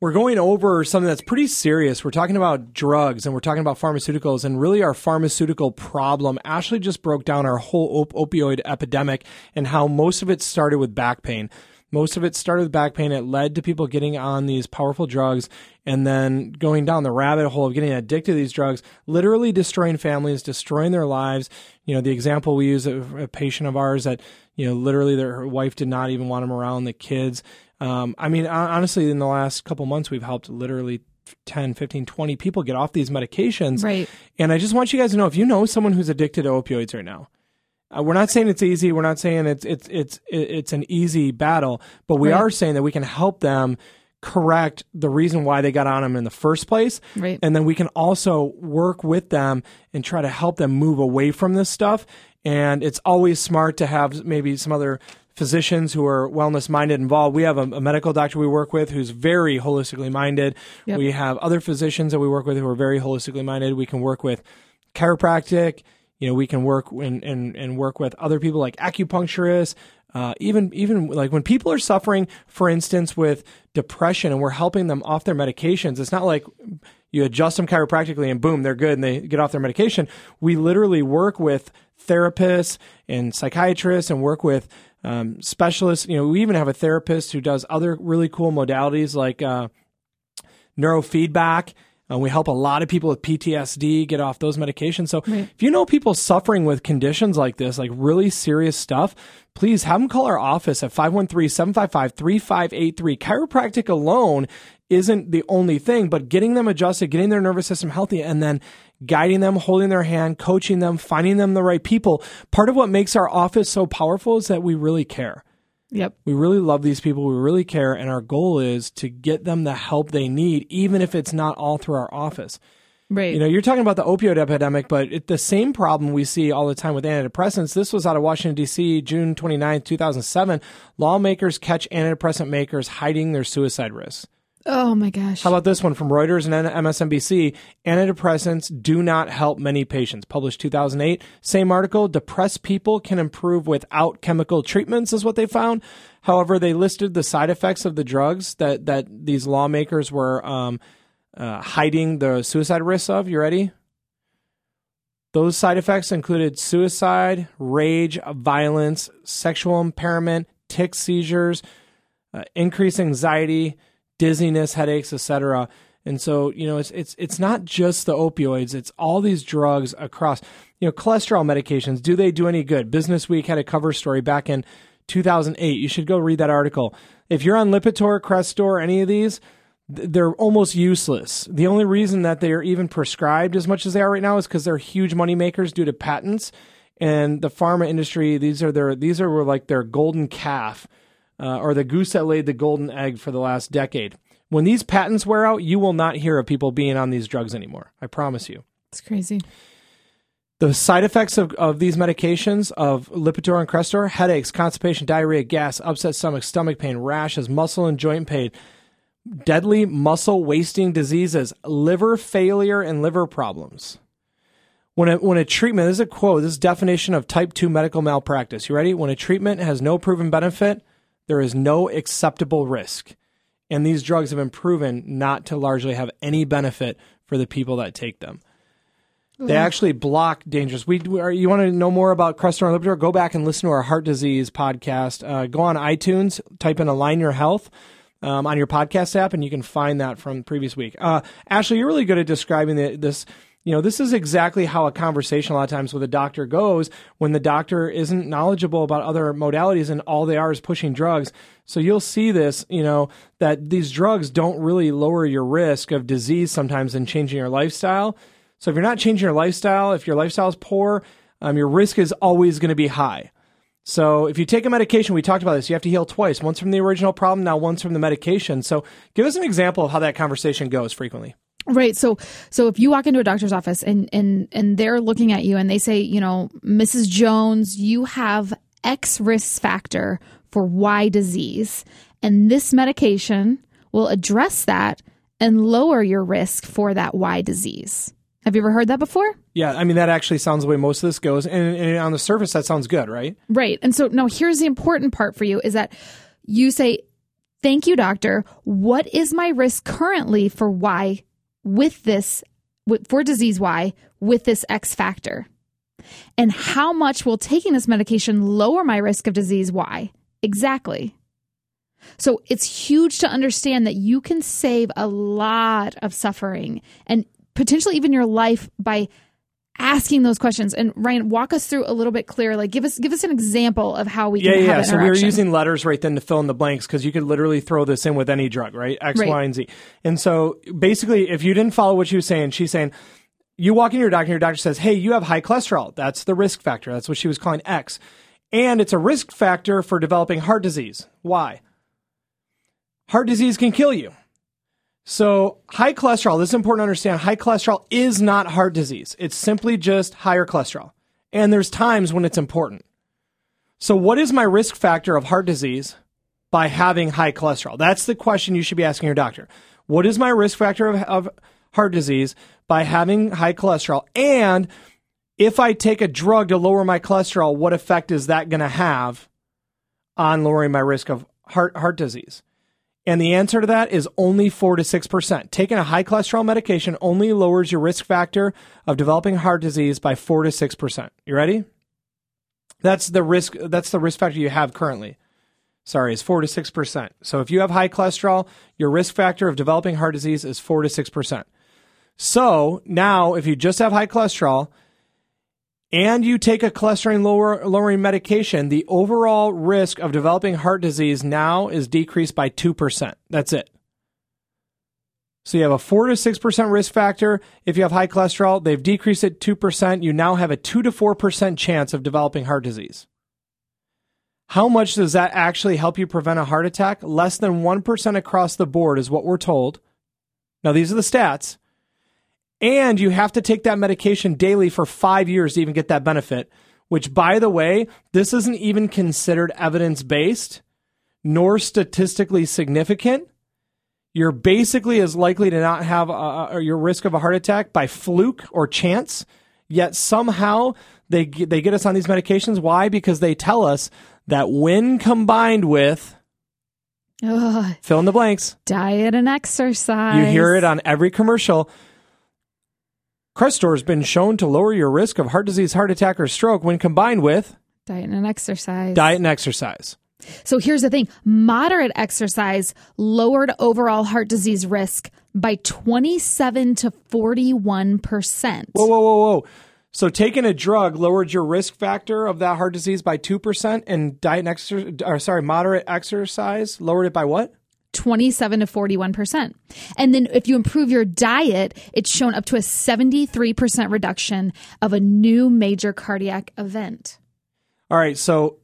We're going over something that's pretty serious. We're talking about drugs and we're talking about pharmaceuticals and really our pharmaceutical problem. Ashley just broke down our whole op- opioid epidemic and how most of it started with back pain. Most of it started with back pain. It led to people getting on these powerful drugs and then going down the rabbit hole of getting addicted to these drugs, literally destroying families, destroying their lives. You know, the example we use of a patient of ours that, you know, literally their wife did not even want him around the kids. Um, I mean, honestly, in the last couple months, we've helped literally 10, 15, 20 people get off these medications. Right. And I just want you guys to know if you know someone who's addicted to opioids right now, uh, we're not saying it's easy. We're not saying it's it's it's it's an easy battle, but we Right. are saying that we can help them correct the reason why they got on them in the first place, Right. and then we can also work with them and try to help them move away from this stuff. And it's always smart to have maybe some other physicians who are wellness minded involved. We have a, a medical doctor we work with who's very holistically minded. Yep. We have other physicians that we work with who are very holistically minded. We can work with chiropractic. You know, we can work and, and, and work with other people like acupuncturists. Uh, even even like when people are suffering, for instance, with depression, and we're helping them off their medications. It's not like you adjust them chiropractically and boom, they're good and they get off their medication. We literally work with therapists and psychiatrists and work with um, specialists. You know, we even have a therapist who does other really cool modalities like uh, neurofeedback. Uh, we help a lot of people with PTSD get off those medications. So if you know people suffering with conditions like this, like really serious stuff, please have them call our office at 513-755-3583. Chiropractic alone isn't the only thing, but getting them adjusted, getting their nervous system healthy, and then guiding them, holding their hand, coaching them, finding them the right people. Part of what makes our office so powerful is that we really care. Yep. We really love these people. We really care. And our goal is to get them the help they need, even if it's not all through our office. Right. You know, you're talking about the opioid epidemic, but it, the same problem we see all the time with antidepressants. This was out of Washington, D.C., June 29, 2007. Lawmakers catch antidepressant makers hiding their suicide risks. Oh my gosh. How about this one from Reuters and MSNBC? Antidepressants do not help many patients. Published 2008. Same article. Depressed people can improve without chemical treatments, is what they found. However, they listed the side effects of the drugs that that these lawmakers were um, uh, hiding the suicide risks of. You ready? Those side effects included suicide, rage, violence, sexual impairment, tic seizures, uh, increased anxiety, dizziness, headaches, etc. And so, you know, it's it's it's not just the opioids; it's all these drugs across. You know, cholesterol medications. Do they do any good? Business Week had a cover story back in 2008. You should go read that article. If you're on Lipitor, Crestor, any of these, they're almost useless. The only reason that they are even prescribed as much as they are right now is because they're huge money makers due to patents. And the pharma industry, these are their these are like their golden calf uh, or the goose that laid the golden egg for the last decade. When these patents wear out, you will not hear of people being on these drugs anymore. I promise you. It's crazy. The side effects of, of these medications of Lipitor and Crestor, headaches, constipation, diarrhea, gas, upset stomach, stomach pain, rashes, muscle and joint pain, deadly muscle wasting diseases, liver failure, and liver problems. When a, when a treatment, this is a quote, this is definition of type 2 medical malpractice. You ready? When a treatment has no proven benefit, there is no acceptable risk. And these drugs have been proven not to largely have any benefit for the people that take them. They actually block dangerous. We, we are, you want to know more about Crestor and Lipitor? Go back and listen to our heart disease podcast. Uh, go on iTunes, type in "Align Your Health" um, on your podcast app, and you can find that from previous week. Uh, Ashley, you're really good at describing the, this. You know, this is exactly how a conversation a lot of times with a doctor goes when the doctor isn't knowledgeable about other modalities and all they are is pushing drugs. So you'll see this, you know, that these drugs don't really lower your risk of disease sometimes in changing your lifestyle. So if you're not changing your lifestyle, if your lifestyle is poor, um, your risk is always going to be high. So if you take a medication, we talked about this, you have to heal twice, once from the original problem, now once from the medication. So give us an example of how that conversation goes frequently. Right. So so if you walk into a doctor's office and and and they're looking at you and they say, you know, Mrs. Jones, you have X risk factor for Y disease and this medication will address that and lower your risk for that Y disease. Have you ever heard that before? Yeah, I mean that actually sounds the way most of this goes, and, and on the surface that sounds good, right? Right. And so now here's the important part for you is that you say, Thank you, doctor. What is my risk currently for Y with this, for disease Y with this X factor? And how much will taking this medication lower my risk of disease Y? Exactly. So it's huge to understand that you can save a lot of suffering and potentially even your life by asking those questions. And Ryan, walk us through a little bit clearer. Like give us give us an example of how we Yeah, can yeah. So we were using letters right then to fill in the blanks because you could literally throw this in with any drug, right? X, Right. Y, and Z. And so basically, if you didn't follow what she was saying, she's saying you walk in your doctor, and your doctor says, "Hey, you have high cholesterol. That's the risk factor. That's what she was calling X, and it's a risk factor for developing heart disease. Why? Heart disease can kill you." So, high cholesterol, this is important to understand. High cholesterol is not heart disease. It's simply just higher cholesterol. And there's times when it's important. So, what is my risk factor of heart disease by having high cholesterol? That's the question you should be asking your doctor. What is my risk factor of, of heart disease by having high cholesterol? And if I take a drug to lower my cholesterol, what effect is that going to have on lowering my risk of heart, heart disease? And the answer to that is only 4 to 6%. Taking a high cholesterol medication only lowers your risk factor of developing heart disease by 4 to 6%. You ready? That's the risk that's the risk factor you have currently. Sorry, is 4 to 6%. So if you have high cholesterol, your risk factor of developing heart disease is 4 to 6%. So now, if you just have high cholesterol and you take a cholesterol lower, lowering medication, the overall risk of developing heart disease now is decreased by 2%. That's it. So you have a 4 to 6% risk factor. If you have high cholesterol, they've decreased it 2%. You now have a 2 to 4% chance of developing heart disease. How much does that actually help you prevent a heart attack? Less than 1% across the board is what we're told. Now, these are the stats. And you have to take that medication daily for five years to even get that benefit, which, by the way, this isn't even considered evidence based nor statistically significant. You're basically as likely to not have a, your risk of a heart attack by fluke or chance. Yet somehow they they get us on these medications. Why? Because they tell us that when combined with Ugh, fill in the blanks, diet and exercise. you hear it on every commercial. Crestor has been shown to lower your risk of heart disease, heart attack, or stroke when combined with Diet and exercise. diet and exercise. So here's the thing moderate exercise lowered overall heart disease risk by 27 to 41%. Whoa, whoa, whoa, whoa. So taking a drug lowered your risk factor of that heart disease by 2% and diet and exercise, or sorry, moderate exercise lowered it by what? 27 to 41%. And then if you improve your diet, it's shown up to a 73% reduction of a new major cardiac event. All right, so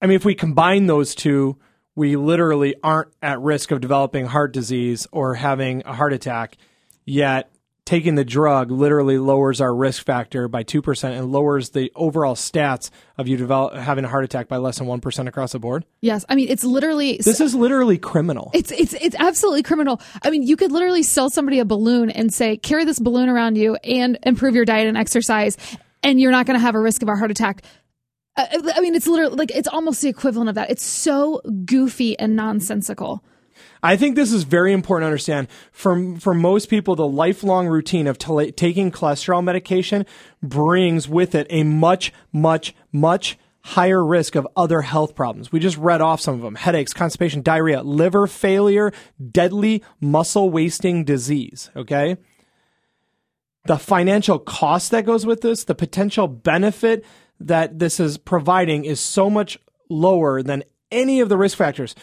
I mean if we combine those two, we literally aren't at risk of developing heart disease or having a heart attack. Yet taking the drug literally lowers our risk factor by 2% and lowers the overall stats of you develop, having a heart attack by less than 1% across the board. Yes, I mean it's literally This is literally criminal. It's it's it's absolutely criminal. I mean, you could literally sell somebody a balloon and say, "Carry this balloon around you and improve your diet and exercise, and you're not going to have a risk of a heart attack." I, I mean, it's literally like it's almost the equivalent of that. It's so goofy and nonsensical. I think this is very important to understand. For for most people, the lifelong routine of taking cholesterol medication brings with it a much, much, much higher risk of other health problems. We just read off some of them: headaches, constipation, diarrhea, liver failure, deadly muscle wasting disease. Okay. The financial cost that goes with this, the potential benefit that this is providing is so much lower than any of the risk factors.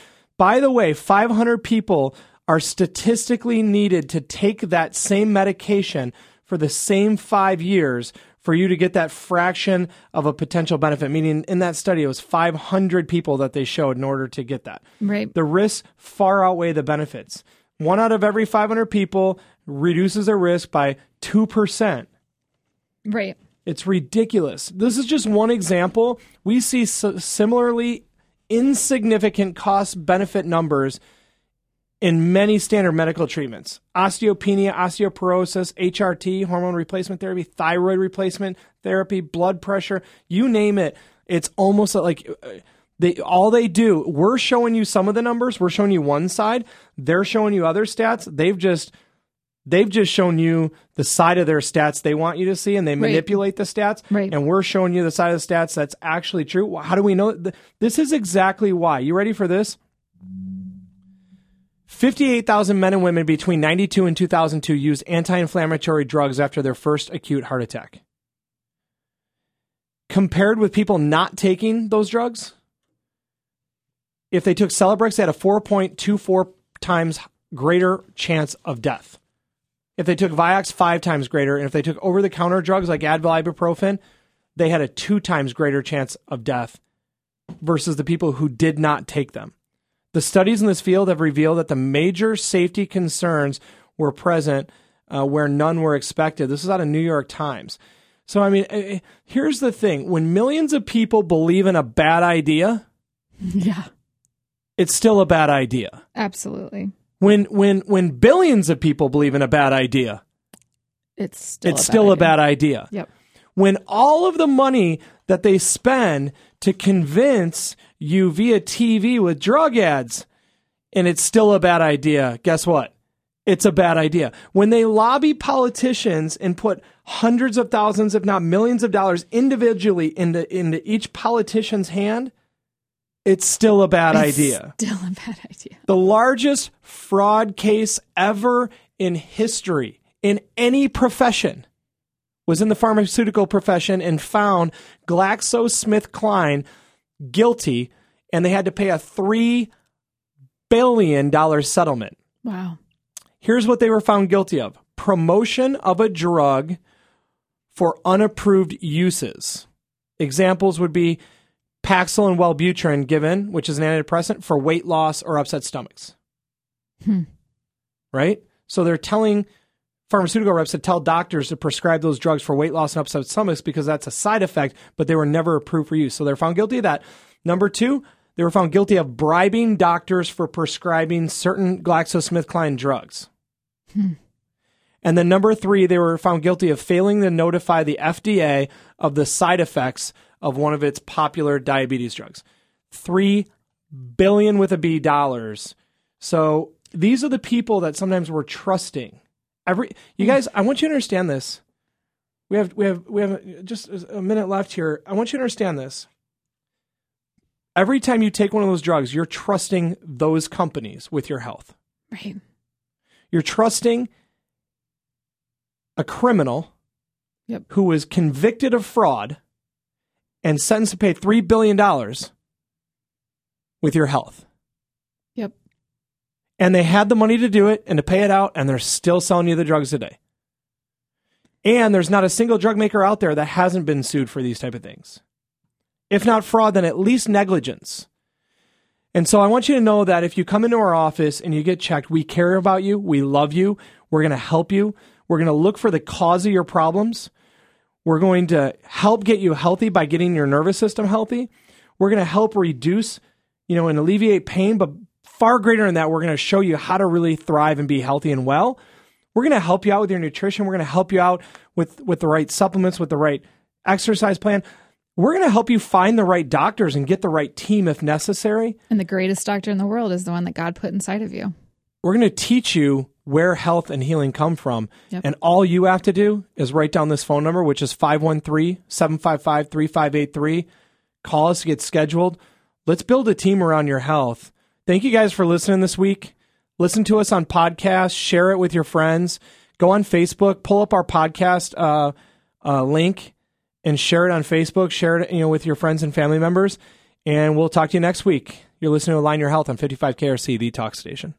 By the way, 500 people are statistically needed to take that same medication for the same five years for you to get that fraction of a potential benefit. Meaning, in that study, it was 500 people that they showed in order to get that. Right. The risks far outweigh the benefits. One out of every 500 people reduces their risk by 2%. Right. It's ridiculous. This is just one example. We see s- similarly insignificant cost benefit numbers in many standard medical treatments osteopenia, osteoporosis, HRT, hormone replacement therapy, thyroid replacement therapy, blood pressure you name it. It's almost like uh, they all they do. We're showing you some of the numbers. We're showing you one side. They're showing you other stats. They've just they've just shown you the side of their stats they want you to see and they manipulate the stats Right. and we're showing you the side of the stats that's actually true. How do we know this is exactly why. You ready for this? 58,000 men and women between 92 and 2002 used anti-inflammatory drugs after their first acute heart attack. Compared with people not taking those drugs if they took Celebrex, they had a 4.24 times greater chance of death. If they took Vioxx, five times greater. And if they took over the counter drugs like Advil, ibuprofen, they had a two times greater chance of death versus the people who did not take them. The studies in this field have revealed that the major safety concerns were present uh, where none were expected. This is out of New York Times. So, I mean, eh, eh, here's the thing when millions of people believe in a bad idea, Yeah. it's still a bad idea. Absolutely. When when when billions of people believe in a bad idea, It's still it's a still bad a bad idea. Yep. When all of the money that they spend to convince you via TV with drug ads, and it's still a bad idea, guess what? It's a bad idea. When they lobby politicians and put hundreds of thousands, if not millions of dollars individually into, into each politician's hand, it's still a bad idea. Still a bad idea. the largest fraud case ever in history in any profession was in the pharmaceutical profession and found GlaxoSmithKline guilty, and they had to pay a $3 billion settlement. Wow. Here's what they were found guilty of promotion of a drug for unapproved uses. Examples would be Paxil and Wellbutrin given, which is an antidepressant for weight loss or upset stomachs. Hmm. Right? So they're telling pharmaceutical reps to tell doctors to prescribe those drugs for weight loss and upset stomachs because that's a side effect, but they were never approved for use. So they're found guilty of that. Number two, they were found guilty of bribing doctors for prescribing certain GlaxoSmithKline drugs. Hmm. And then number three, they were found guilty of failing to notify the FDA of the side effects of one of its popular diabetes drugs. Three billion with a B dollars. So these are the people that sometimes we're trusting. Every you guys, I want you to understand this. We have we have we have just a minute left here. I want you to understand this. Every time you take one of those drugs, you're trusting those companies with your health. Right. You're trusting a criminal Yep. who was convicted of fraud and sentenced to pay $3 billion with your health. Yep. And they had the money to do it and to pay it out, and they're still selling you the drugs today. And there's not a single drug maker out there that hasn't been sued for these type of things. If not fraud, then at least negligence. And so I want you to know that if you come into our office and you get checked, we care about you. We love you. We're going to help you. We're going to look for the cause of your problems. We're going to help get you healthy by getting your nervous system healthy. We're going to help reduce, you know, and alleviate pain, but far greater than that, we're going to show you how to really thrive and be healthy and well. We're going to help you out with your nutrition. We're going to help you out with with the right supplements, with the right exercise plan. We're going to help you find the right doctors and get the right team if necessary. And the greatest doctor in the world is the one that God put inside of you. We're going to teach you where health and healing come from. Yep. And all you have to do is write down this phone number, which is 513 755 3583. Call us to get scheduled. Let's build a team around your health. Thank you guys for listening this week. Listen to us on podcast, share it with your friends. Go on Facebook, pull up our podcast uh, uh, link and share it on Facebook. Share it you know, with your friends and family members. And we'll talk to you next week. You're listening to Align Your Health on 55KRC, the talk station.